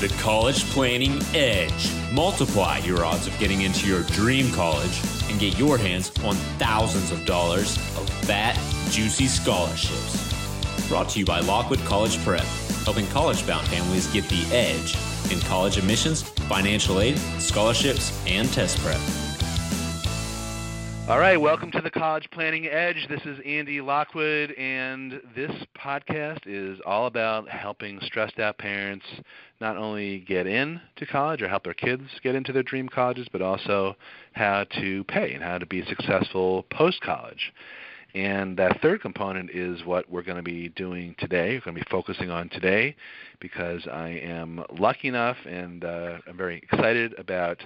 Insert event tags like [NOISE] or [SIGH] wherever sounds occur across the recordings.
The College Planning Edge. Multiply your odds of getting into your dream college and get your hands on thousands of dollars of fat, juicy scholarships. Brought to you by Lockwood College Prep, helping college bound families get the edge in college admissions, financial aid, scholarships, and test prep. All right, welcome to the College Planning Edge. This is Andy Lockwood, and this podcast is all about helping stressed out parents not only get into college or help their kids get into their dream colleges, but also how to pay and how to be successful post college. And that third component is what we're going to be doing today. We're going to be focusing on today because I am lucky enough and uh, I'm very excited about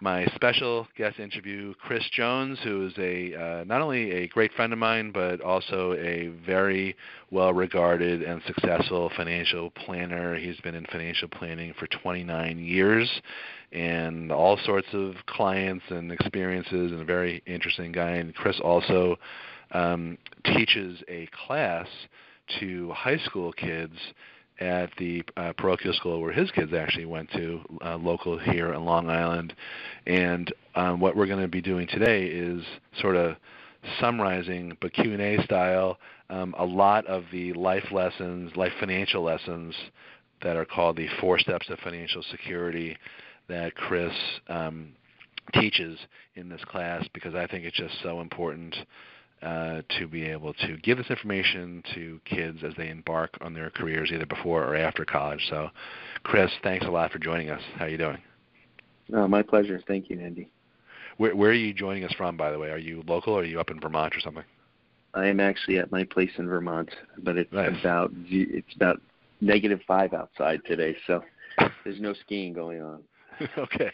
my special guest interview, Chris Jones, who is a uh, not only a great friend of mine, but also a very well-regarded and successful financial planner. He's been in financial planning for 29 years, and all sorts of clients and experiences, and a very interesting guy. And Chris also um, teaches a class to high school kids at the uh, parochial school where his kids actually went to, uh, local here in Long Island. And um, what we're going to be doing today is sort of summarizing, but Q&A style, um, a lot of the life lessons, life financial lessons that are called the four steps of financial security that Chris um, teaches in this class because I think it's just so important uh, to be able to give this information to kids as they embark on their careers either before or after college. So, Chris, thanks a lot for joining us. How are you doing? Oh, my pleasure. Thank you, Andy. Where, where are you joining us from, by the way? Are you local or are you up in Vermont or something? I am actually at my place in Vermont, but it's nice. about it's about negative five outside today, so there's no skiing going on. [LAUGHS] okay.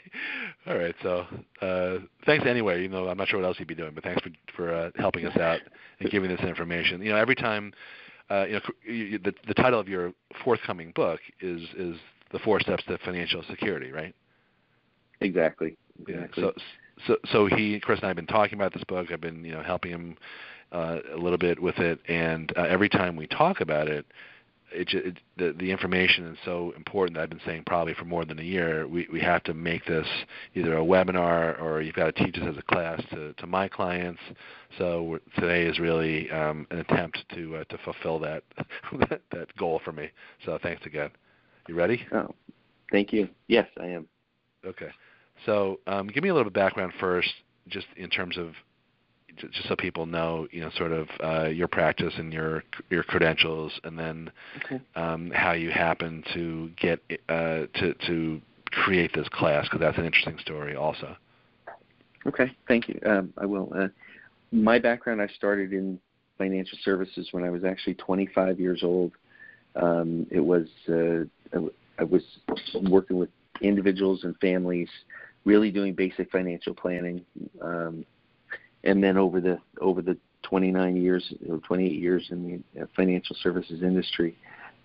All right. So uh, thanks anyway. You know, I'm not sure what else you'd be doing, but thanks for for uh, helping us out and giving this information. You know, every time, uh, you know, you, the the title of your forthcoming book is is the four steps to financial security, right? Exactly. exactly. Yeah. So so so he, Chris, and I have been talking about this book. I've been you know helping him uh, a little bit with it, and uh, every time we talk about it, it, it, the the information is so important that I've been saying probably for more than a year. We we have to make this either a webinar or you've got to teach this as a class to to my clients. So today is really um, an attempt to uh, to fulfill [LAUGHS] that that goal for me. So thanks again. You ready? Oh, thank you. Yes, I am. Okay. So um, give me a little bit of background first, just in terms of just so people know, you know, sort of uh, your practice and your your credentials, and then okay. um, how you happen to get uh, to to create this class, because that's an interesting story, also. Okay, thank you. Um, I will. Uh, my background: I started in financial services when I was actually 25 years old. Um, it was uh, I was working with individuals and families, really doing basic financial planning. Um, and then over the over the 29 years, or 28 years in the uh, financial services industry,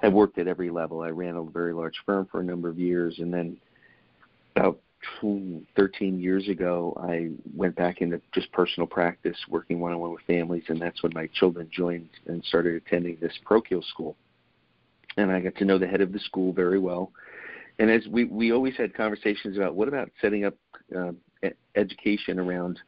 have worked at every level. I ran a very large firm for a number of years, and then about 13 years ago, I went back into just personal practice, working one-on-one with families, and that's when my children joined and started attending this parochial school. And I got to know the head of the school very well. And as we we always had conversations about what about setting up uh, education around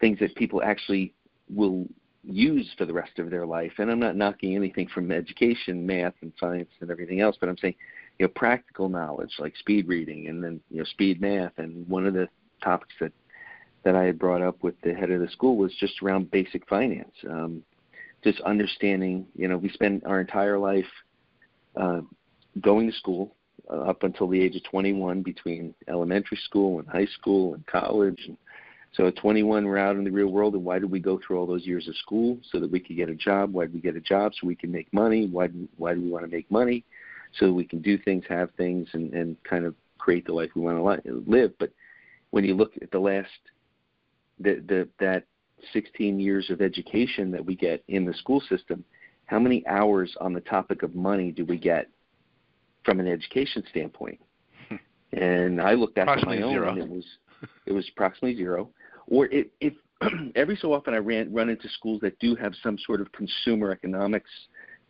things that people actually will use for the rest of their life. And I'm not knocking anything from education, math, and science, and everything else, but I'm saying, you know, practical knowledge like speed reading and then you know speed math. And one of the topics that that I had brought up with the head of the school was just around basic finance, um, just understanding. You know, we spend our entire life uh, going to school uh, up until the age of 21, between elementary school and high school and college and so at 21, we're out in the real world, and why did we go through all those years of school so that we could get a job? Why did we get a job so we can make money? Why do, why do we want to make money? So that we can do things, have things, and, and kind of create the life we want to live. But when you look at the last, the, the, that 16 years of education that we get in the school system, how many hours on the topic of money do we get from an education standpoint? Hmm. and I looked at my own, zero. and it was it was approximately zero or if, if [CLEARS THROAT] every so often I ran run into schools that do have some sort of consumer economics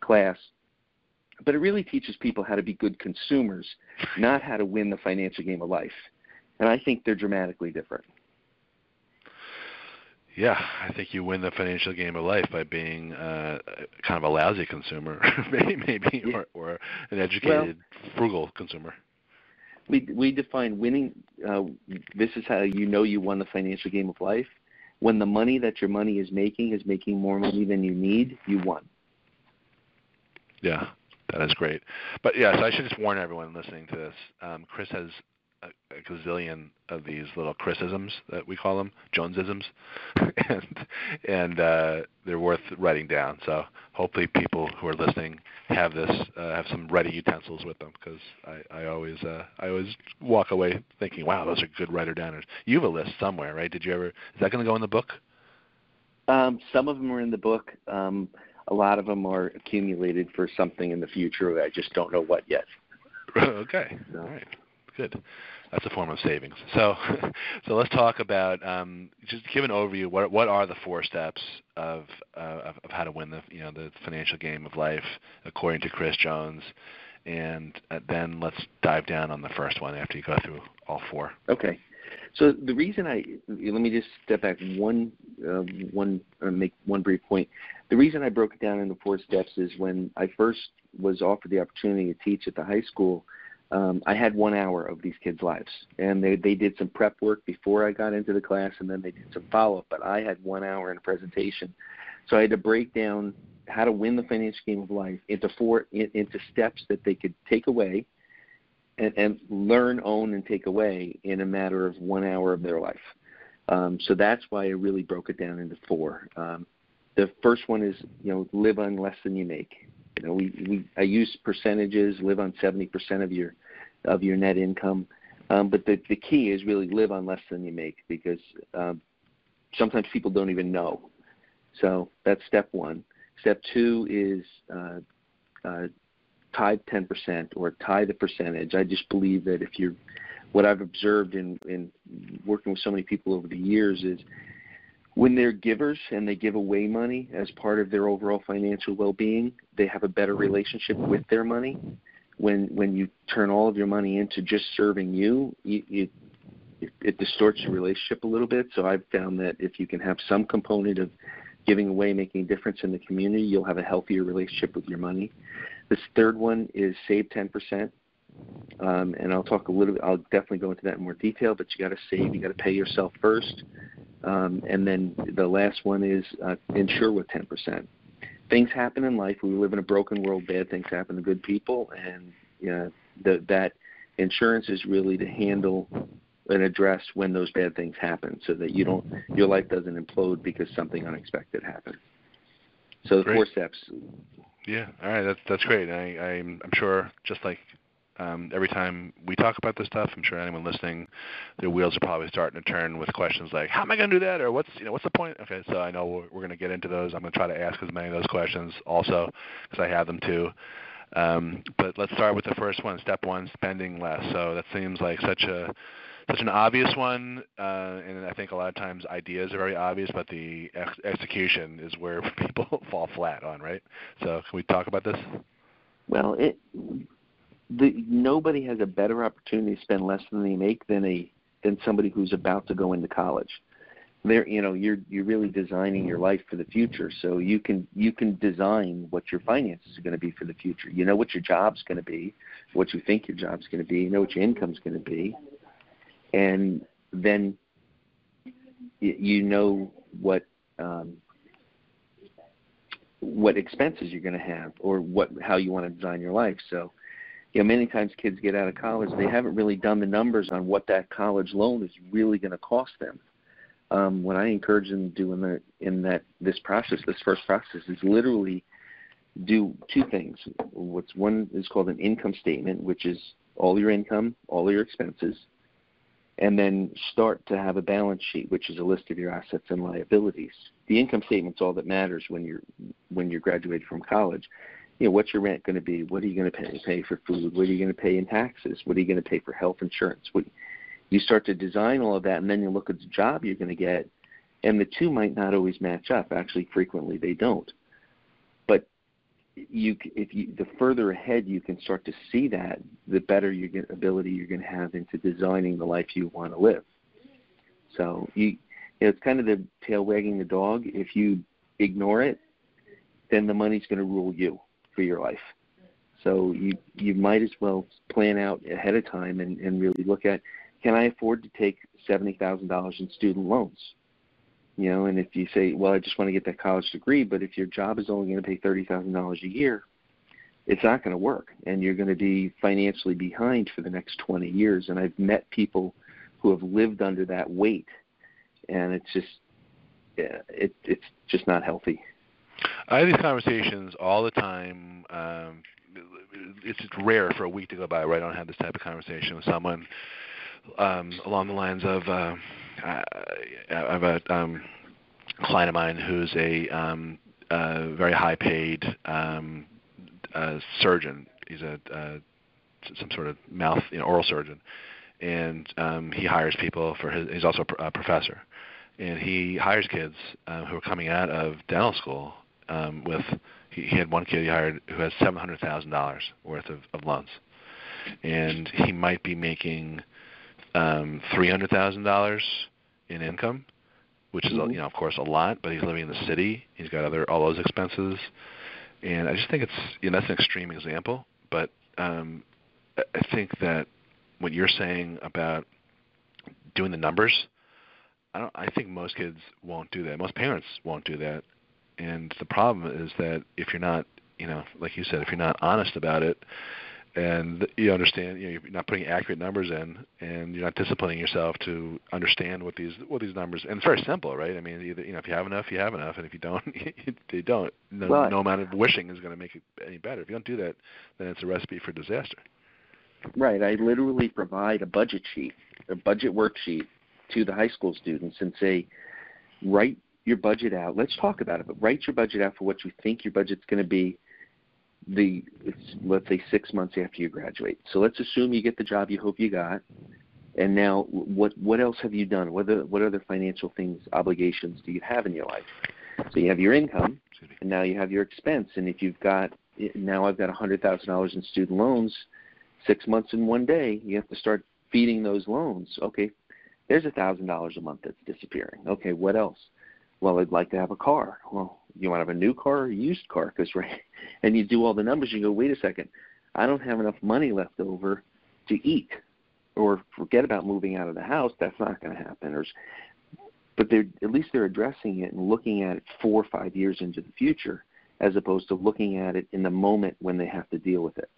class, but it really teaches people how to be good consumers, not how to win the financial game of life. And I think they're dramatically different. Yeah, I think you win the financial game of life by being uh, kind of a lousy consumer, [LAUGHS] maybe, maybe yeah. or, or an educated, well, frugal consumer. We we define winning. Uh, this is how you know you won the financial game of life. When the money that your money is making is making more money than you need, you won. Yeah, that is great. But yes, I should just warn everyone listening to this. Um, Chris has a, a gazillion of these little Chrisisms that we call them, Jonesisms, [LAUGHS] and and uh, they're worth writing down. So hopefully, people who are listening have this uh, have some ready utensils with them because I, I always uh, I always walk away thinking, wow, those are good writer downers. You have a list somewhere, right? Did you ever? Is that going to go in the book? Um, some of them are in the book. Um, a lot of them are accumulated for something in the future. I just don't know what yet. [LAUGHS] okay. All right. Good. That's a form of savings. So, [LAUGHS] so let's talk about um, just give an overview. What what are the four steps of, uh, of of how to win the you know the financial game of life according to Chris Jones, and uh, then let's dive down on the first one after you go through all four. Okay. So the reason I let me just step back one uh, one uh, make one brief point. The reason I broke it down into four steps is when I first was offered the opportunity to teach at the high school um, I had one hour of these kids' lives, and they they did some prep work before I got into the class, and then they did some follow up. But I had one hour in a presentation, so I had to break down how to win the financial game of life into four in, into steps that they could take away, and, and learn, own, and take away in a matter of one hour of their life. Um, so that's why I really broke it down into four. Um, the first one is you know live on less than you make. Know, we, we I use percentages, live on 70% of your of your net income. Um, but the, the key is really live on less than you make because um, sometimes people don't even know. So that's step one. Step two is uh, uh, tithe 10% or tithe the percentage. I just believe that if you're, what I've observed in, in working with so many people over the years is when they're givers and they give away money as part of their overall financial well-being, they have a better mm-hmm. relationship with their money when when you turn all of your money into just serving you, you, you it, it distorts your relationship a little bit. So I've found that if you can have some component of giving away, making a difference in the community, you'll have a healthier relationship with your money. This third one is save 10%. Um, and I'll talk a little bit, I'll definitely go into that in more detail, but you got to save, you got to pay yourself first. Um, and then the last one is uh, insure with 10% things happen in life. We live in a broken world. Bad things happen to good people, and you know, the, that insurance is really to handle and address when those bad things happen, so that you don't your life doesn't implode because something unexpected happened. So the great. four steps. Yeah, all right, that's that's great. I, I'm I'm sure just like um, every time we talk about this stuff, I'm sure anyone listening, their wheels are probably starting to turn with questions like, "How am I going to do that?" or "What's you know what's the point?" Okay, so I know we're, we're going to get into those. I'm going to try to ask as many of those questions also because I have them too. Um, but let's start with the first one. Step one: spending less. So that seems like such a such an obvious one, uh, and I think a lot of times ideas are very obvious, but the ex- execution is where [LAUGHS] people fall flat on, right? So can we talk about this? Well, it the, nobody has a better opportunity to spend less than they make than a than somebody who's about to go into college. There, you know, you're you're really designing your life for the future, so you can you can design what your finances are going to be for the future. You know what your job's going to be, what you think your job's going to be. You know what your income's going to be, and then you know what um, what expenses you're going to have or what how you want to design your life. So you know, many times kids get out of college, they haven't really done the numbers on what that college loan is really going to cost them. Um, what I encourage them to do in the in that this process, this first process, is literally do two things. What's one is called an income statement, which is all your income, all your expenses, and then start to have a balance sheet, which is a list of your assets and liabilities. The income statement's all that matters when you're when you're graduated from college you know, what's your rent going to be? What are you going to pay, pay for food? What are you going to pay in taxes? What are you going to pay for health insurance? What, you start to design all of that, and then you look at the job you're going to get, and the two might not always match up. Actually, frequently they don't. But you if you the further ahead you can start to see that, the better your ability you're going to have into designing the life you want to live. So you, you know, it's kind of the tail wagging the dog. If you ignore it, then the money's going to rule you for your life. So you you might as well plan out ahead of time and, and really look at can I afford to take seventy thousand dollars in student loans? You know, and if you say, well, I just want to get that college degree, but if your job is only going to pay thirty thousand dollars a year, it's not going to work, and you're going to be financially behind for the next twenty years. And I've met people who have lived under that weight, and it's just, yeah, it, it's just not healthy. I have these conversations all the time. Um, it's rare for a week to go by where I don't have this type of conversation with someone um, along the lines of uh, I have a um, client of mine who's a, um, a very high-paid um, uh, surgeon. He's a uh, some sort of mouth, you know, oral surgeon, and um, he hires people for his. He's also a professor, and he hires kids uh, who are coming out of dental school um, with. He, he had one kid he hired who has seven hundred thousand dollars worth of, of loans, and he might be making um, three hundred thousand dollars in income, which is mm-hmm. you know of course a lot, but he's living in the city. He's got other all those expenses, and I just think it's you know that's an extreme example, but um, I think that what you're saying about doing the numbers, I don't. I think most kids won't do that. Most parents won't do that, and the problem is that if you're not, you know, like you said, if you're not honest about it, and you understand you know you're not putting accurate numbers in and you're not disciplining yourself to understand what these what these numbers and it's very simple right? I mean either you know if you have enough you have enough. And if you don't [LAUGHS] you don't. No, right. no amount of wishing is going to make it any better. If you don't do that then it's a recipe for disaster. Right. I literally provide a budget sheet a budget worksheet to the high school students and say write your budget out let's talk about it but write your budget out for what you think your budget's going to be the let's say six months after you graduate. So let's assume you get the job you hope you got, and now what what else have you done? What other what other financial things obligations do you have in your life? So you have your income, and now you have your expense. And if you've got now I've got a hundred thousand dollars in student loans, six months in one day, you have to start feeding those loans. Okay, there's a thousand dollars a month that's disappearing. Okay, what else? Well, I'd like to have a car. Well, you want to have a new car or a used car? Because [LAUGHS] right, and you do all the numbers, you go, wait a second, I don't have enough money left over to eat, or forget about moving out of the house. That's not going to happen. Or, but they're at least they're addressing it and looking at it four or five years into the future, as opposed to looking at it in the moment when they have to deal with it.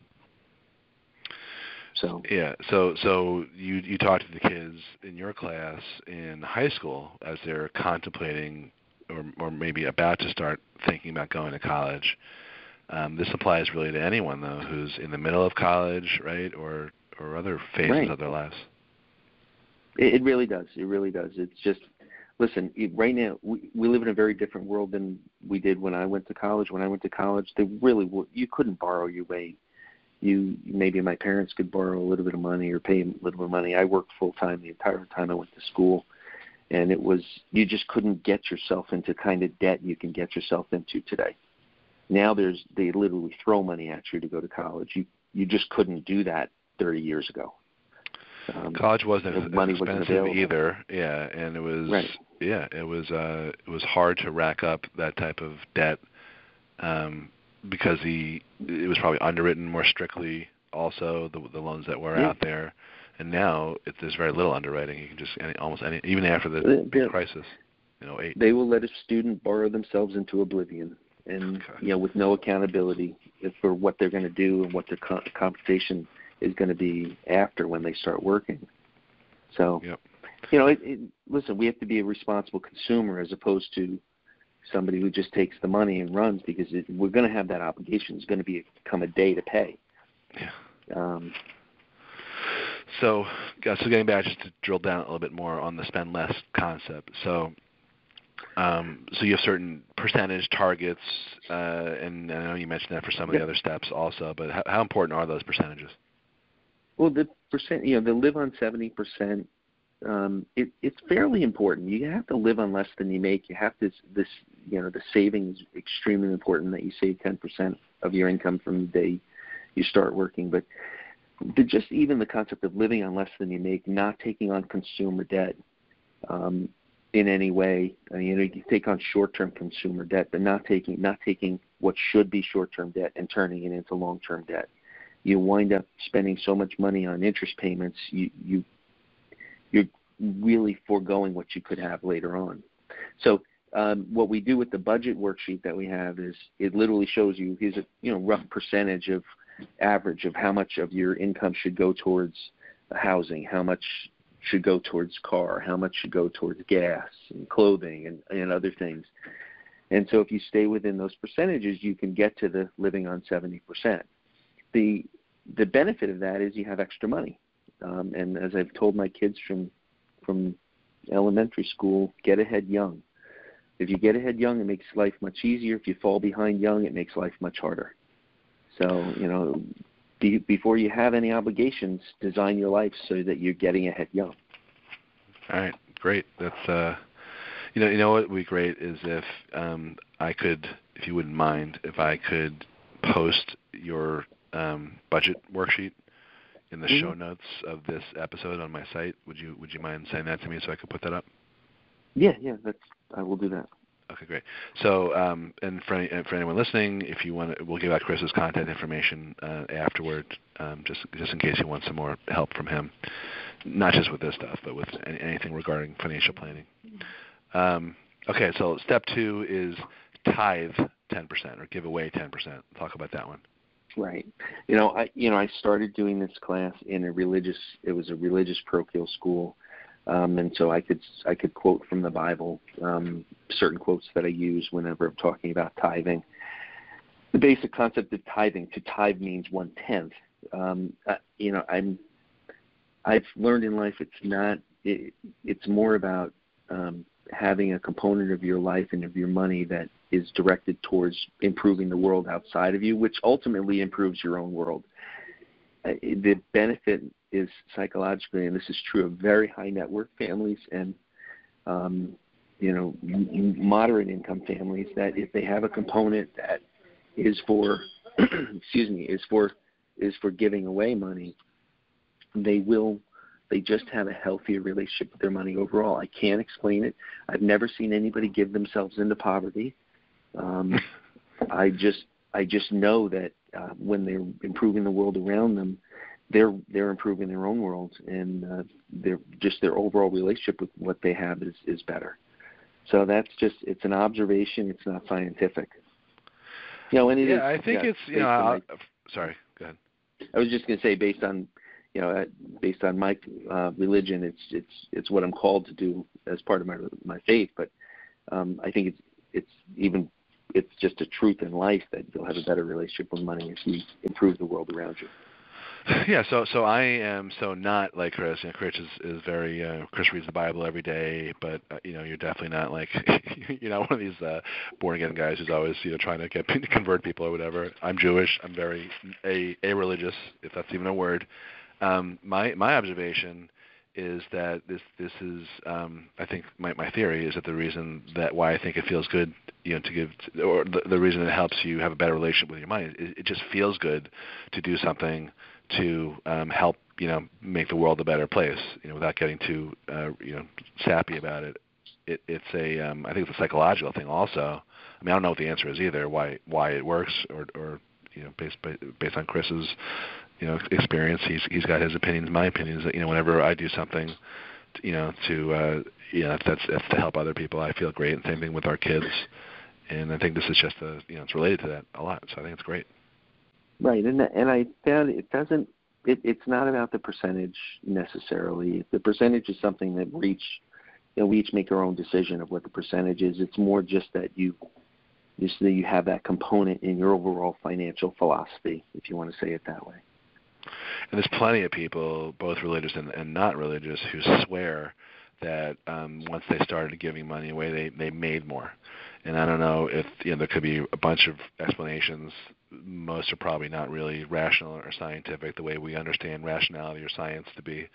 So yeah, so so you you talk to the kids in your class in high school as they're contemplating or or maybe about to start thinking about going to college. Um, this applies really to anyone though who's in the middle of college, right, or or other phases right. of their lives. It, it really does. It really does. It's just listen. Right now, we, we live in a very different world than we did when I went to college. When I went to college, they really you couldn't borrow your way. You maybe my parents could borrow a little bit of money or pay a little bit of money. I worked full time the entire time I went to school and it was you just couldn't get yourself into kind of debt you can get yourself into today. Now there's they literally throw money at you to go to college. You you just couldn't do that 30 years ago. Um, college wasn't money expensive wasn't either. Yeah, and it was right. yeah, it was uh it was hard to rack up that type of debt um because the it was probably underwritten more strictly also the the loans that were yeah. out there and now it, there's very little underwriting. You can just any, almost any even after the crisis, you know, eight. They will let a student borrow themselves into oblivion, and okay. you know, with no accountability for what they're going to do and what their co- compensation is going to be after when they start working. So, yep. you know, it, it, listen, we have to be a responsible consumer as opposed to somebody who just takes the money and runs because it, we're going to have that obligation. It's going to be come a day to pay. Yeah. Um, so, uh, so getting back just to drill down a little bit more on the spend less concept. So, um, so you have certain percentage targets, uh, and I know you mentioned that for some of yep. the other steps also. But how, how important are those percentages? Well, the percent, you know, the live on seventy percent. Um, it, it's fairly important. You have to live on less than you make. You have to this you know the saving is extremely important that you save 10% of your income from the day you start working. But the, just even the concept of living on less than you make, not taking on consumer debt um, in any way. I mean, you, know, you take on short-term consumer debt, but not taking not taking what should be short-term debt and turning it into long-term debt. You wind up spending so much money on interest payments, you you you're really foregoing what you could have later on. So um, what we do with the budget worksheet that we have is it literally shows you here's a you know rough percentage of average of how much of your income should go towards housing, how much should go towards car, how much should go towards gas and clothing and, and other things. And so if you stay within those percentages, you can get to the living on 70%. The the benefit of that is you have extra money. Um, and as I've told my kids from from elementary school, get ahead young. If you get ahead young, it makes life much easier. If you fall behind young, it makes life much harder. So, you know, be, before you have any obligations, design your life so that you're getting ahead young. All right, great. That's uh, you know, you know what would be great is if um, I could, if you wouldn't mind, if I could post your um, budget worksheet in the mm-hmm. show notes of this episode on my site. Would you Would you mind sending that to me so I could put that up? Yeah, yeah, that's I will do that. Okay, great. So, um, and for, any, for anyone listening, if you want, to, we'll give out Chris's contact information uh, afterward, um, just just in case you want some more help from him, not just with this stuff, but with any, anything regarding financial planning. Um, okay, so step two is tithe 10% or give away 10%. Talk about that one. Right. You know, I you know I started doing this class in a religious. It was a religious parochial school um, and so I could I could quote from the Bible um, certain quotes that I use whenever I'm talking about tithing. The basic concept of tithing to tithe means one tenth. Um, uh, you know, I'm I've learned in life it's not it, it's more about um, having a component of your life and of your money that is directed towards improving the world outside of you, which ultimately improves your own world. Uh, the benefit is psychologically, and this is true of very high net worth families and um, you know moderate income families, that if they have a component that is for [CLEARS THROAT] excuse me is for is for giving away money, they will they just have a healthier relationship with their money overall. I can't explain it. I've never seen anybody give themselves into poverty. Um, [LAUGHS] I just I just know that uh, when they're improving the world around them, they're they're improving their own world, and uh, they're just their overall relationship with what they have is is better. So that's just it's an observation. It's not scientific. You know, and it yeah, is, I think yeah, it's you know. My, sorry, go ahead. I was just going to say, based on you know, based on my uh, religion, it's it's it's what I'm called to do as part of my my faith. But um, I think it's it's even it's just a truth in life that you'll have a better relationship with money if you improve the world around you. [SIGHS] Yeah, so so I am so not like Chris. You know, Chris is is very uh, Chris reads the Bible every day, but uh, you know you're definitely not like [LAUGHS] you're not one of these uh, born again guys who's always you know trying to get [LAUGHS] convert people or whatever. I'm Jewish. I'm very a a religious, if that's even a word. Um, my my observation is that this this is um, I think my my theory is that the reason that why I think it feels good you know to give or the, the reason it helps you have a better relationship with your money it, it just feels good to do something to um, help you know make the world a better place you know without getting too uh, you know sappy about it. It it's a um, I think it's a psychological thing also. I mean I don't know what the answer is either why why it works or or you know based based on Chris's you know experience he's he's got his opinions my opinions that you know whenever I do something you know to uh you know if that's that's to help other people I feel great and same thing with our kids and I think this is just a you know it's related to that a lot so I think it's great. Right and and I found it doesn't it, it's not about the percentage necessarily. The percentage is something that we each you know we each make our own decision of what the percentage is. It's more just that you just that you have that component in your overall financial philosophy if you want to say it that way. And there's plenty of people, both religious and, and not religious, who swear that um, once they started giving money away, they they made more. And I don't know if you know there could be a bunch of explanations. Most are probably not really rational or scientific, the way we understand rationality or science to be.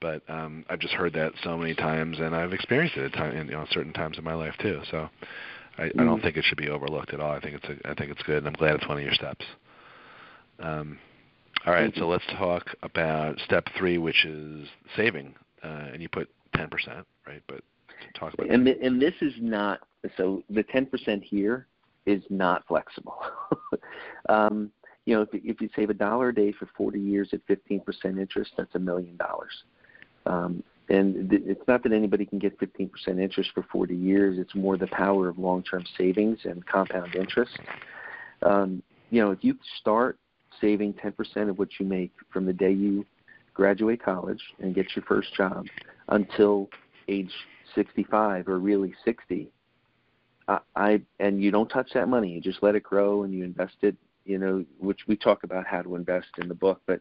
But um, I've just heard that so many times, and I've experienced it at time, in, you know, certain times in my life too. So I, I don't think it should be overlooked at all. I think it's a, I think it's good, and I'm glad it's one of your steps. Um, all right, so let's talk about step three, which is saving, uh, and you put 10%, right? But talk about and the, and this is not so the 10% here is not flexible. [LAUGHS] um, you know, if, if you save a dollar a day for 40 years at 15% interest, that's a million dollars. Um, and th- it's not that anybody can get 15% interest for 40 years. It's more the power of long-term savings and compound interest. Um, you know, if you start saving 10% of what you make from the day you graduate college and get your first job until age 65 or really 60, I, I and you don't touch that money. You just let it grow and you invest it. You know, which we talk about how to invest in the book, but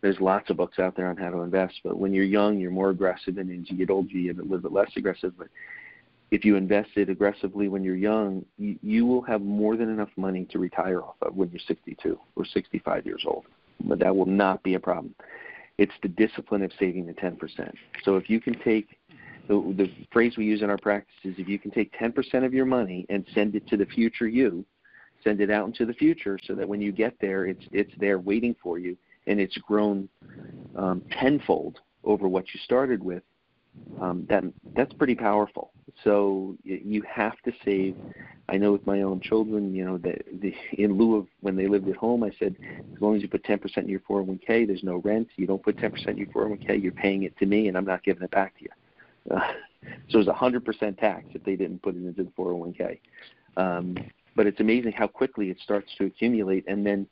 there's lots of books out there on how to invest. But when you're young, you're more aggressive, and as you get older, you get a little bit less aggressive. But if you invest it aggressively when you're young, you, you will have more than enough money to retire off of when you're 62 or 65 years old. But that will not be a problem. It's the discipline of saving the 10%. So if you can take the, the phrase we use in our practice is if you can take 10% of your money and send it to the future you, send it out into the future so that when you get there, it's it's there waiting for you, and it's grown um, tenfold over what you started with. Um, that that's pretty powerful. So you have to save. I know with my own children, you know, the, the in lieu of when they lived at home, I said as long as you put 10% in your 401k, there's no rent. You don't put 10% in your 401k, you're paying it to me, and I'm not giving it back to you. So it was 100% tax if they didn't put it into the 401k. Um, but it's amazing how quickly it starts to accumulate, and then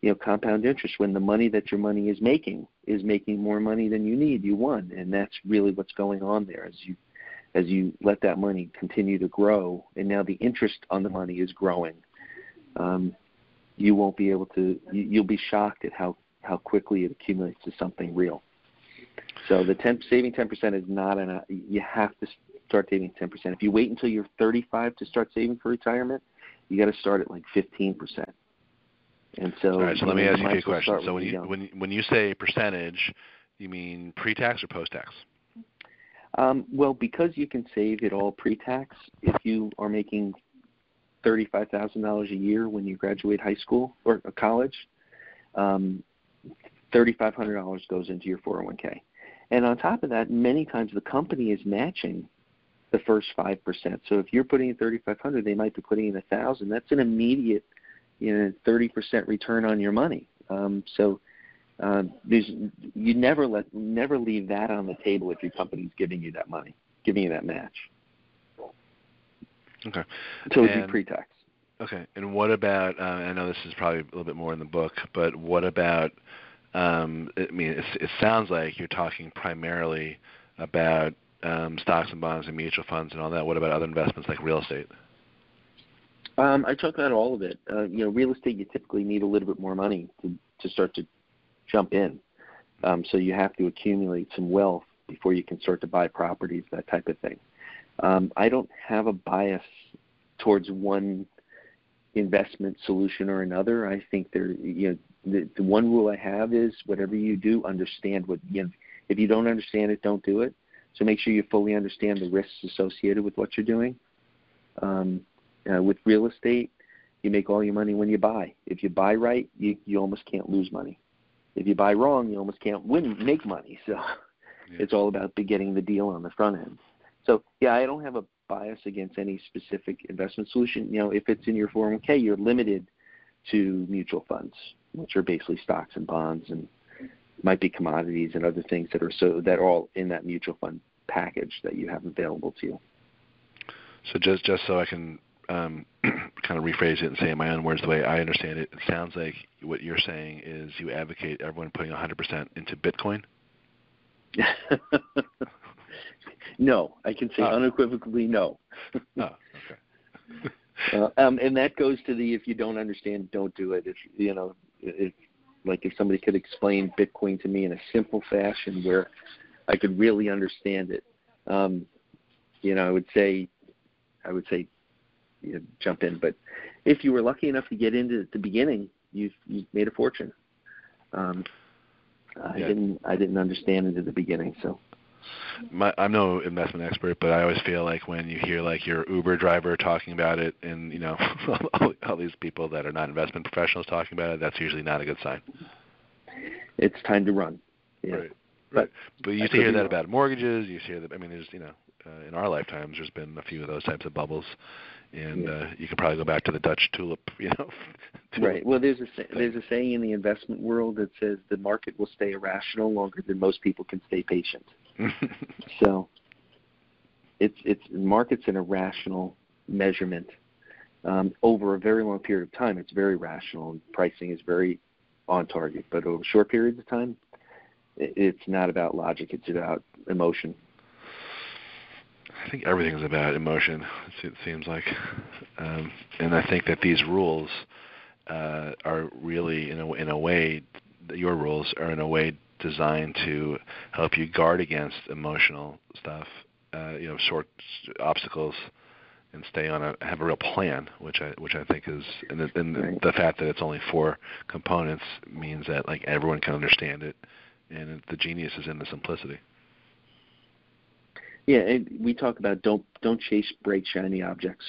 you know compound interest when the money that your money is making is making more money than you need you won. And that's really what's going on there as you as you let that money continue to grow and now the interest on the money is growing. Um, you won't be able to you, you'll be shocked at how how quickly it accumulates to something real so the 10, saving 10% is not enough. You have to start saving 10%. If you wait until you're 35 to start saving for retirement, you got to start at like 15%. And so, all right. So let me ask you a question. So when when you young. when when you say percentage, you mean pre-tax or post-tax? Um, well, because you can save it all pre-tax, if you are making thirty-five thousand dollars a year when you graduate high school or college, um, thirty-five hundred dollars goes into your four hundred one k, and on top of that, many times the company is matching the first five percent. So if you're putting in thirty-five hundred, they might be putting in a thousand. That's an immediate, you know, thirty percent return on your money. Um, so uh, there's you never let never leave that on the table if your company's giving you that money, giving you that match. Okay. So it'd be pre-tax. Okay. And what about? Uh, I know this is probably a little bit more in the book, but what about? Um, I mean, it, it sounds like you're talking primarily about um, stocks and bonds and mutual funds and all that. What about other investments like real estate? Um, I talk about all of it. Uh, you know, real estate you typically need a little bit more money to to start to jump in. Um, so you have to accumulate some wealth before you can start to buy properties, that type of thing. Um, I don't have a bias towards one investment solution or another. I think there, you know, the, the one rule I have is whatever you do, understand what. You know, if you don't understand it, don't do it. So make sure you fully understand the risks associated with what you're doing. Um, uh, with real estate, you make all your money when you buy. If you buy right, you you almost can't lose money. If you buy wrong, you almost can't win make money. So it's all about getting the deal on the front end. So yeah, I don't have a bias against any specific investment solution. You know, if it's in your 401k, you're limited to mutual funds, which are basically stocks and bonds and might be commodities and other things that are so that are all in that mutual fund package that you have available to you. So just just so I can um, [CLEARS THROAT] kind of rephrase it and say in my own words the way I understand it, it sounds like what you're saying is you advocate everyone putting 100% into Bitcoin. [LAUGHS] no, I can say Oh. unequivocally no. Oh, [LAUGHS] okay. Uh, um, and that goes to the if you don't understand, don't do it. If you know, if like if somebody could explain Bitcoin to me in a simple fashion where I could really understand it, um, you know, I would say, I would say, you know, jump in. But if you were lucky enough to get into at the beginning, you've you've made a fortune. Um, I Yeah. didn't I didn't understand it at the beginning, so my, I'm no investment expert, but I always feel like when you hear like your Uber driver talking about it, and you know [LAUGHS] all, all these people that are not investment professionals talking about it, that's usually not a good sign. It's time to run. Yeah. Right. Right. But, but you used to hear that about mortgages. You hear that. I mean, there's you know, uh, in our lifetimes, there's been a few of those types of bubbles, and yeah. uh, you could probably go back to the Dutch tulip. [LAUGHS] You know. [LAUGHS] tulip right. Well, there's a there's a saying in the investment world that says the market will stay irrational longer than most people can stay patient. [LAUGHS] so, it's it's market's an irrational measurement. Um, over a very long period of time, it's very rational, and pricing is very on target. But over short periods of time, it's not about logic; it's about emotion. I think everything's about emotion. It seems like, [LAUGHS] um, and I think that these rules uh, are really, in a in a way, your rules are in a way designed to help you guard against emotional stuff, uh, you know, short obstacles, and stay on a have a real plan, which I which I think is and, the, and right. the fact that it's only four components means that like everyone can understand it, and the genius is in the simplicity. Yeah, we talk about don't don't chase bright shiny objects.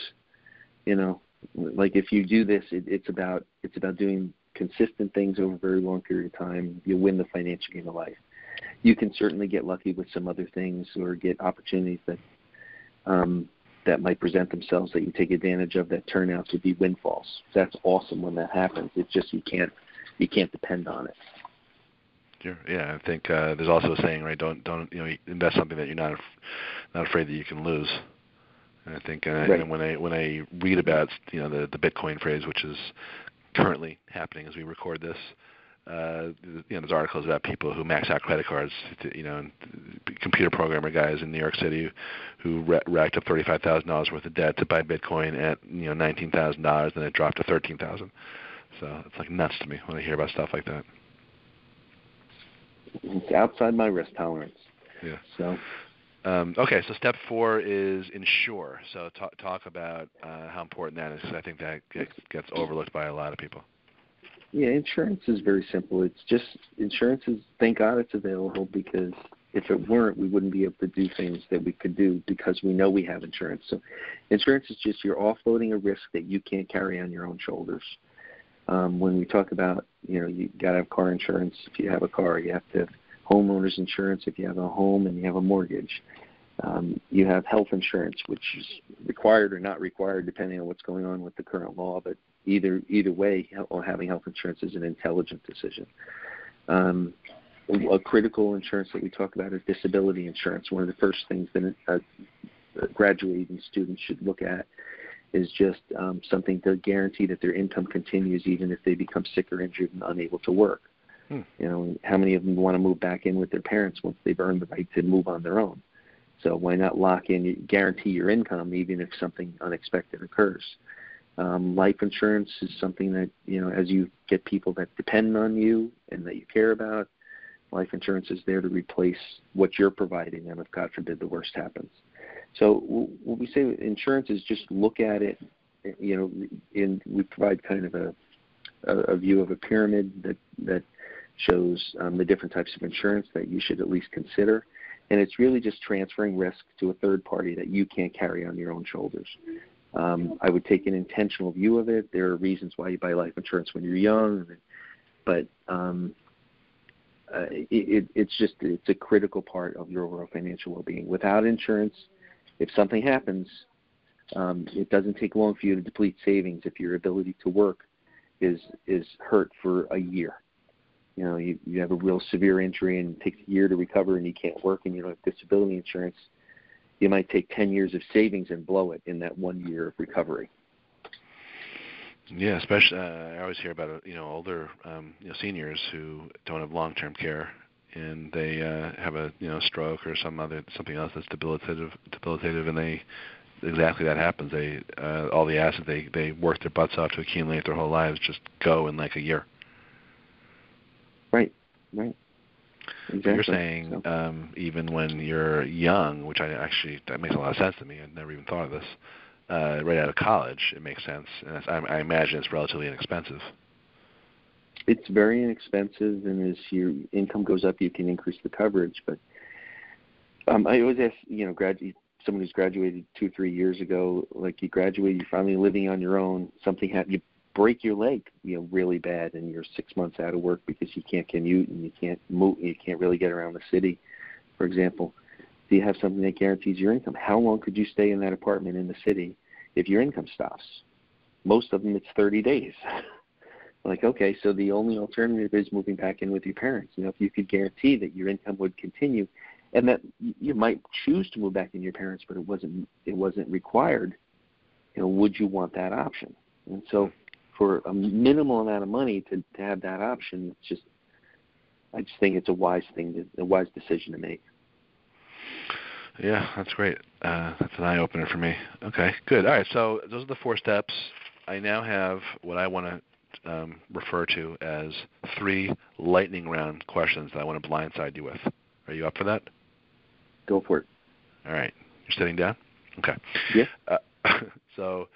You know, like if you do this, it, it's about it's about doing consistent things over a very long period of time. You win the financial game of life. You can certainly get lucky with some other things or get opportunities that um, that might present themselves that you take advantage of that turn out to be windfalls. That's awesome when that happens. It's just you can't you can't depend on it. Sure. Yeah, I think uh, there's also a saying, right? Don't don't you know invest something that you're not not afraid that you can lose. And I think, uh, right. and when I when I read about you know the the Bitcoin phrase, which is currently happening as we record this, uh, you know, there's articles about people who max out credit cards, to, you know, computer programmer guys in New York City who racked up thirty-five thousand dollars worth of debt to buy Bitcoin at you know nineteen thousand dollars, and it dropped to thirteen thousand. So it's like nuts to me when I hear about stuff like that. It's outside my risk tolerance. Yeah. So. Um, okay, so step four is insure. So talk, talk about uh, how important that is, I think that gets, gets overlooked by a lot of people. Yeah, insurance is very simple. It's just insurance is thank God it's available because if it weren't, we wouldn't be able to do things that we could do because we know we have insurance. So, insurance is just you're offloading a risk that you can't carry on your own shoulders. Um, when we talk about, you know, you got to have car insurance if you have a car, you have to have homeowners insurance if you have a home and you have a mortgage. Um, you have health insurance, which is required or not required depending on what's going on with the current law. But either either way, having health insurance is an intelligent decision. Um, a critical insurance that we talk about is disability insurance. One of the first things that a, a graduating student should look at is just um, something to guarantee that their income continues even if they become sick or injured and unable to work. Hmm. You know, how many of them want to move back in with their parents once they've earned the right to move on their own? So why not lock in, guarantee your income even if something unexpected occurs? Um, life insurance is something that you know, as you get people that depend on you and that you care about, life insurance is there to replace what you're providing them if God forbid the worst happens. So what we say insurance is just look at it, you know, in we provide kind of a a, a view of a pyramid that that shows um, the different types of insurance that you should at least consider. And it's really just transferring risk to a third party that you can't carry on your own shoulders. Um, I would take an intentional view of it. There are reasons why you buy life insurance when you're young, but um, uh, it, it's just it's a critical part of your overall financial well-being. Without insurance, if something happens, um, it doesn't take long for you to deplete savings if your ability to work is is hurt for a year. You know you, you have a real severe injury and it takes a year to recover and you can't work and you don't have disability insurance you might take 10 years of savings and blow it in that one year of recovery. Yeah especially uh, i always hear about uh, you know older um you know seniors who don't have long term care and they uh have a you know stroke or some other something else that's debilitative debilitative and they exactly that happens they uh all the assets they they work their butts off to accumulate their whole lives just go in like a year Right. Right. Exactly. You're saying so. um, even when you're young, which I actually that makes a lot of sense to me. I'd never even thought of this. Uh, right out of college, it makes sense, and I, I imagine it's relatively inexpensive. It's very inexpensive, and as your income goes up, you can increase the coverage. But Um, I always ask, you know, graduate someone who's graduated two, three years ago, like you graduate, you're finally living on your own. Something happened, you break your leg, you know, really bad, and you're six months out of work because you can't commute and you can't move, and you can't really get around the city, for example. Do you have something that guarantees your income? How long could you stay in that apartment in the city if your income stops? Most of them, it's 30 days. [LAUGHS] like, okay, so the only alternative is moving back in with your parents. You know, if you could guarantee that your income would continue, and that you might choose to move back in your parents, but it wasn't it wasn't required. You know, would you want that option? And so, for a minimal amount of money to, to have that option, it's just I just think it's a wise thing, to, a wise decision to make. Yeah, that's great. Uh, that's an eye opener for me. Okay, good. All right, so those are the four steps. I now have what I want to um, refer to as three lightning round questions that I want to blindside you with. Are you up for that? Go for it. All right. You're sitting down? Okay. Yeah. Uh, [LAUGHS] so,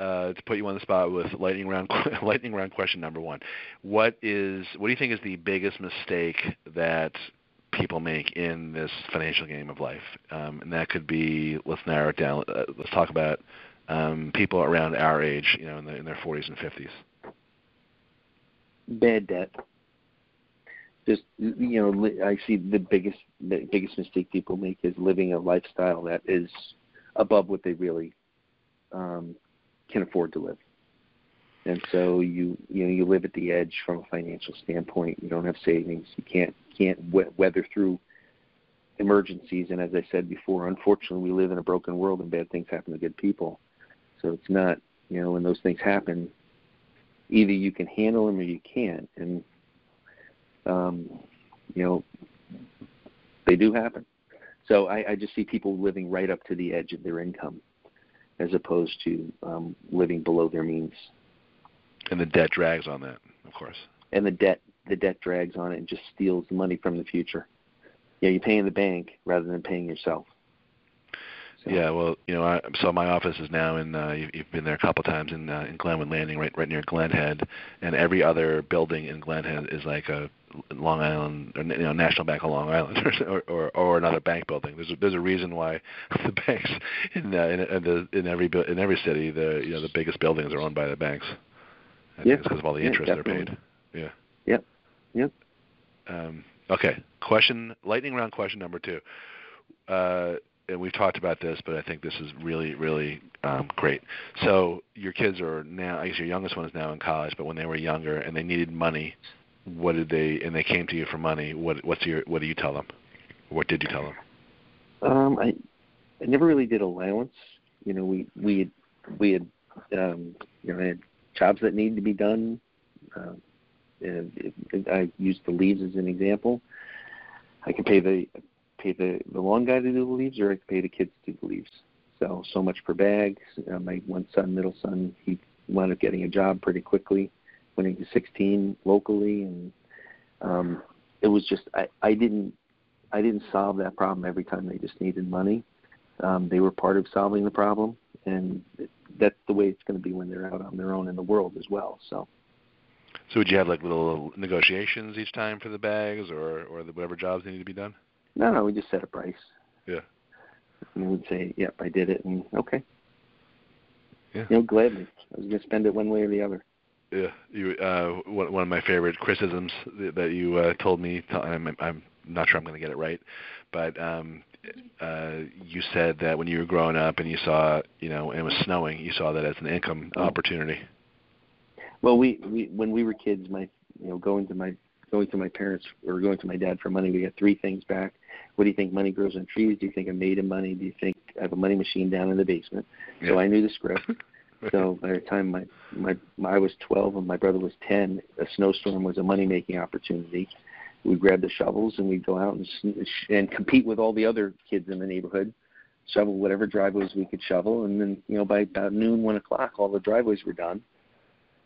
uh, to put you on the spot with lightning round [LAUGHS] lightning round question number one, what is what do you think is the biggest mistake that people make in this financial game of life? Um, and that could be let's narrow it down. Uh, let's talk about um, people around our age, you know, in, the, in their 40s and 50s. Bad debt just you know I see the biggest the biggest mistake people make is living a lifestyle that is above what they really um, can afford to live. And so you you know you live at the edge from a financial standpoint. You don't have savings. You can't can't weather through emergencies. And as I said before, unfortunately, we live in a broken world, and bad things happen to good people. So it's not you know when those things happen, either you can handle them or you can't. And um, you know, they do happen. So I, I just see people living right up to the edge of their income, as opposed to um, living below their means. And the debt drags on that, of course. And the debt, the debt drags on it and just steals the money from the future. Yeah, you're paying the bank rather than paying yourself. So. Yeah, well, you know, I, so my office is now in. Uh, you've, you've been there a couple of times in uh, in Glenwood Landing, right, right near Glen Head, and every other building in Glen Head is like a Long Island, or, you know, National Bank of Long Island, [LAUGHS] or, or or another bank building. There's a, there's a reason why [LAUGHS] the banks in uh, in, in, the, in every in every city, the you know the biggest buildings are owned by the banks. yeah, because of all the interest definitely. they're paid. Yeah. Yep. Yep. Um, okay. Question. Lightning round question number two. Uh, and we've talked about this, but I think this is really, really um, great. So your kids are now, I guess your youngest one is now in college, but when they were younger and they needed money, what did they? And they came to you for money. What what's your what do you tell them? What did you tell them? Um, I I never really did allowance. You know, we we had we had um, you know I had jobs that needed to be done. Uh, and I used the leaves as an example. I could pay the pay the the lawn guy to do the leaves, or I could pay the kids to do the leaves. So so much per bag. Uh, my one son, middle son, he wound up getting a job pretty quickly winning to 16 locally, and um, it was just I, I didn't I didn't solve that problem every time they just needed money. Um, they were part of solving the problem, and that's the way it's going to be when they're out on their own in the world as well. So. So would you have like little negotiations each time for the bags, or or the, whatever jobs need to be done? No, no, we just set a price. Yeah. And we'd say, "Yep, I did it," and okay. Yeah. You know, gladly. I was going to spend it one way or the other. Yeah, you. Uh, one, one of my favorite criticisms that you uh, told me. I'm, I'm not sure I'm going to get it right, but um, uh, you said that when you were growing up and you saw, you know, and it was snowing, you saw that as an income opportunity. Well, we, we when we were kids, my you know going to my going to my parents or going to my dad for money, we got three things back. What do you think money grows on trees? Do you think I'm made of money? Do you think I have a money machine down in the basement? Yeah. So I knew the script. [LAUGHS] so by the time my, my my I was 12 and my brother was 10, a snowstorm was a money making opportunity. We'd grab the shovels and we'd go out and and compete with all the other kids in the neighborhood, shovel whatever driveways we could shovel, and then you know by about noon, one o'clock, all the driveways were done.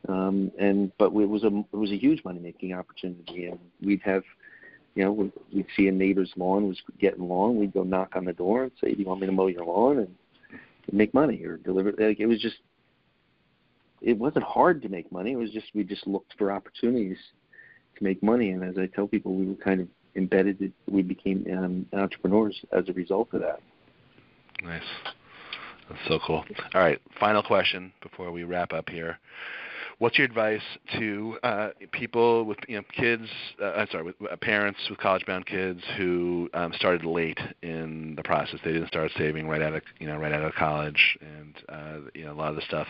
Um, and but it was a it was a huge money making opportunity, and we'd have you know, we'd see a neighbor's lawn was getting long. We'd go knock on the door and say, "Do you want me to mow your lawn?" and make money or deliver. Like it was just it wasn't hard to make money. It was just we just looked for opportunities to make money. And as I tell people, we were kind of embedded we became um, entrepreneurs as a result of that. Nice. That's so cool. All right, final question before we wrap up here. What's your advice to uh, people with you know kids? Uh, I'm sorry, with uh, parents with college-bound kids who um, started late in the process. They didn't start saving right out of you know right out of college, and uh, you know a lot of the stuff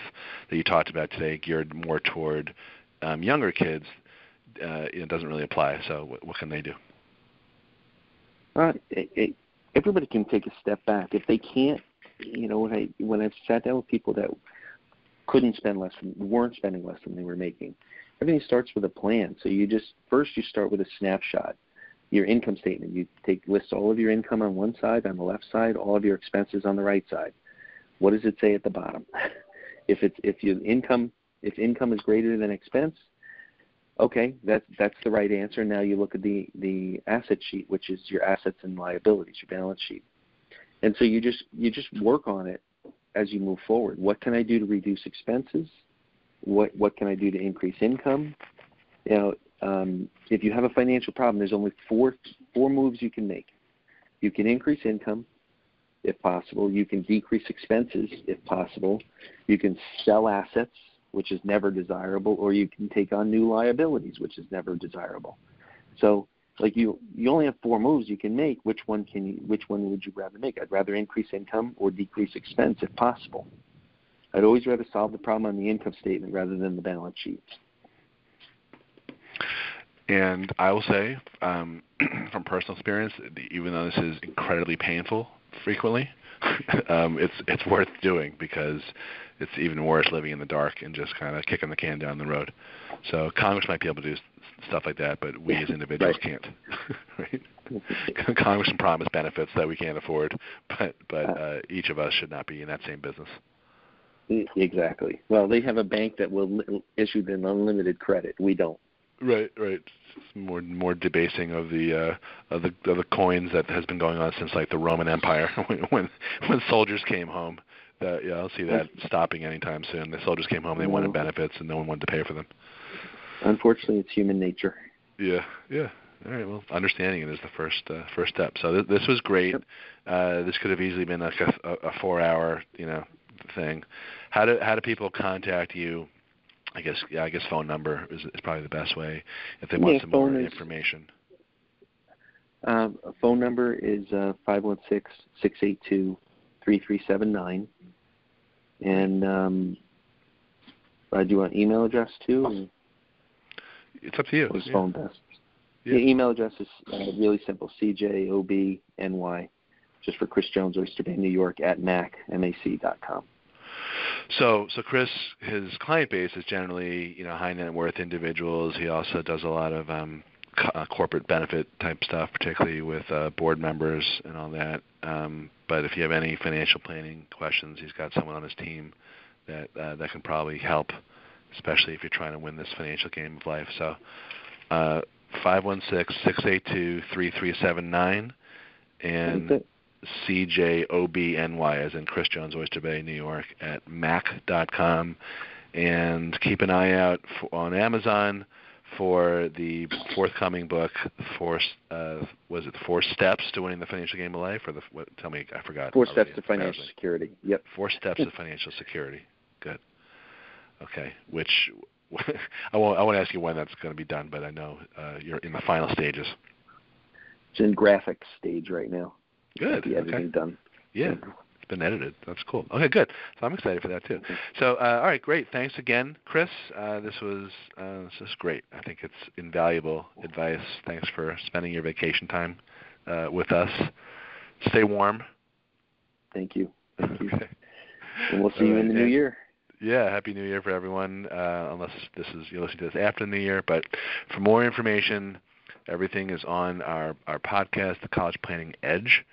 that you talked about today geared more toward um, younger kids. Uh, it doesn't really apply. So what, what can they do? Uh, it, it, everybody can take a step back if they can't. You know, when I when I've sat down with people that couldn't spend less than weren't spending less than they were making. Everything starts with a plan. So you just first you start with a snapshot. Your income statement. You take list all of your income on one side, on the left side, all of your expenses on the right side. What does it say at the bottom? [LAUGHS] if it's if your income if income is greater than expense, okay, that's that's the right answer. Now you look at the the asset sheet, which is your assets and liabilities, your balance sheet. And so you just you just work on it as you move forward. What can I do to reduce expenses? What what can I do to increase income? You know, um, if you have a financial problem, there's only four four moves you can make. You can increase income, if possible. You can decrease expenses, if possible. You can sell assets, which is never desirable, or you can take on new liabilities, which is never desirable. So like you you only have four moves you can make. Which one can you which one would you rather make? I'd rather increase income or decrease expense if possible. I'd always rather solve the problem on the income statement rather than the balance sheet. And i will say um, [CLEARS THROAT] from personal experience even though this is incredibly painful frequently [LAUGHS] um, it's it's worth doing because it's even worse living in the dark and just kind of kicking the can down the road. So Congress might be able to do stuff like that, but we as individuals right. can't. [LAUGHS] right? [LAUGHS] Congress can promise benefits that we can't afford, but but uh, each of us should not be in that same business. Exactly. Well, they have a bank that will issue them unlimited credit. We don't. Right, right. It's more more debasing of the uh, of the of the coins that has been going on since like the Roman Empire [LAUGHS] when when, when soldiers came home. That yeah, I don't see that stopping anytime soon. The soldiers came home, they wanted benefits, and no one wanted to pay for them. Unfortunately, it's human nature. Yeah, yeah. All right. Well, understanding it is the first uh, first step. So th- this was great. Yep. Uh, this could have easily been like a, a four hour, you know, thing. How do how do people contact you? I guess yeah, I guess phone number is, is probably the best way if they want yeah, some more is, information. Um, phone number is uh, five one six six eight two three three seven nine, and um, I do an email address too. It's up to you. What's yeah. phone best? Yeah. The email address is uh, really simple: cjobny, just for Chris Jones, Oyster Bay, New York, at mac mac dot com. So, so Chris, his client base is generally, you know, high net worth individuals. He also does a lot of um, co- uh, corporate benefit type stuff, particularly with uh, board members and all that. Um, but if you have any financial planning questions, he's got someone on his team that uh, that can probably help, especially if you're trying to win this financial game of life. So, uh, five one six six eight two three three seven nine, and CJOBNY, as in Chris Jones, Oyster Bay, New York, at mac.com. And keep an eye out for, on Amazon for the forthcoming book, Four, uh, was it Four Steps to Winning the Financial Game of Life? Or the, what, tell me, I forgot. Four Steps to Financial Security. Yep. Four Steps to [LAUGHS] Financial Security. Good. Okay. Which [LAUGHS] I won't. I won't ask you when that's going to be done, but I know uh, you're in the final stages. It's in graphic stage right now. Good. The editing okay. done. Yeah, it's been edited. That's cool. Okay, good. So I'm excited for that too. So, uh, all right, great. Thanks again, Chris. Uh, this was uh, this is great. I think it's invaluable advice. Thanks for spending your vacation time uh, with us. Stay warm. Thank you. Thank you. Okay. And we'll see you in the new year. Yeah, happy New Year for everyone. Uh, unless this is you're listening to this after the New Year, but for more information, everything is on our our podcast, The College Planning Edge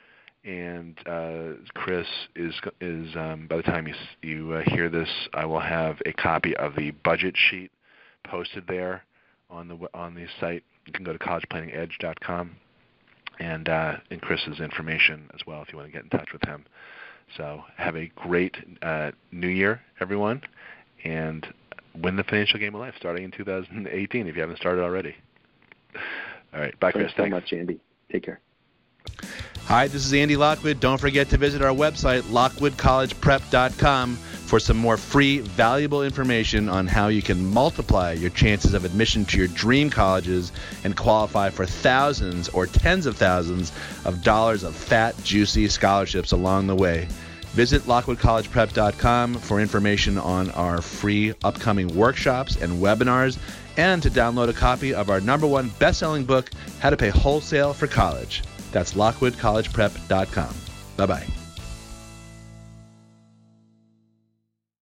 and uh, Chris is is um, by the time you you uh, hear this, I will have a copy of the budget sheet posted there on the on the site. You can go to collegeplanningedge.com and uh, and Chris's information as well if you want to get in touch with him. So have a great uh, New Year, everyone, and win the financial game of life starting in 2018 if you haven't started already. All right. Bye, Chris. Thanks so much, Andy. Take care. Hi, this is Andy Lockwood. Don't forget to visit our website, lockwoodcollegeprep.com, for some more free, valuable information on how you can multiply your chances of admission to your dream colleges and qualify for thousands or tens of thousands of dollars of fat, juicy scholarships along the way. Visit lockwoodcollegeprep.com for information on our free upcoming workshops and webinars and to download a copy of our number one best-selling book, How to Pay Wholesale for College. That's lockwoodcollegeprep.com. Bye-bye.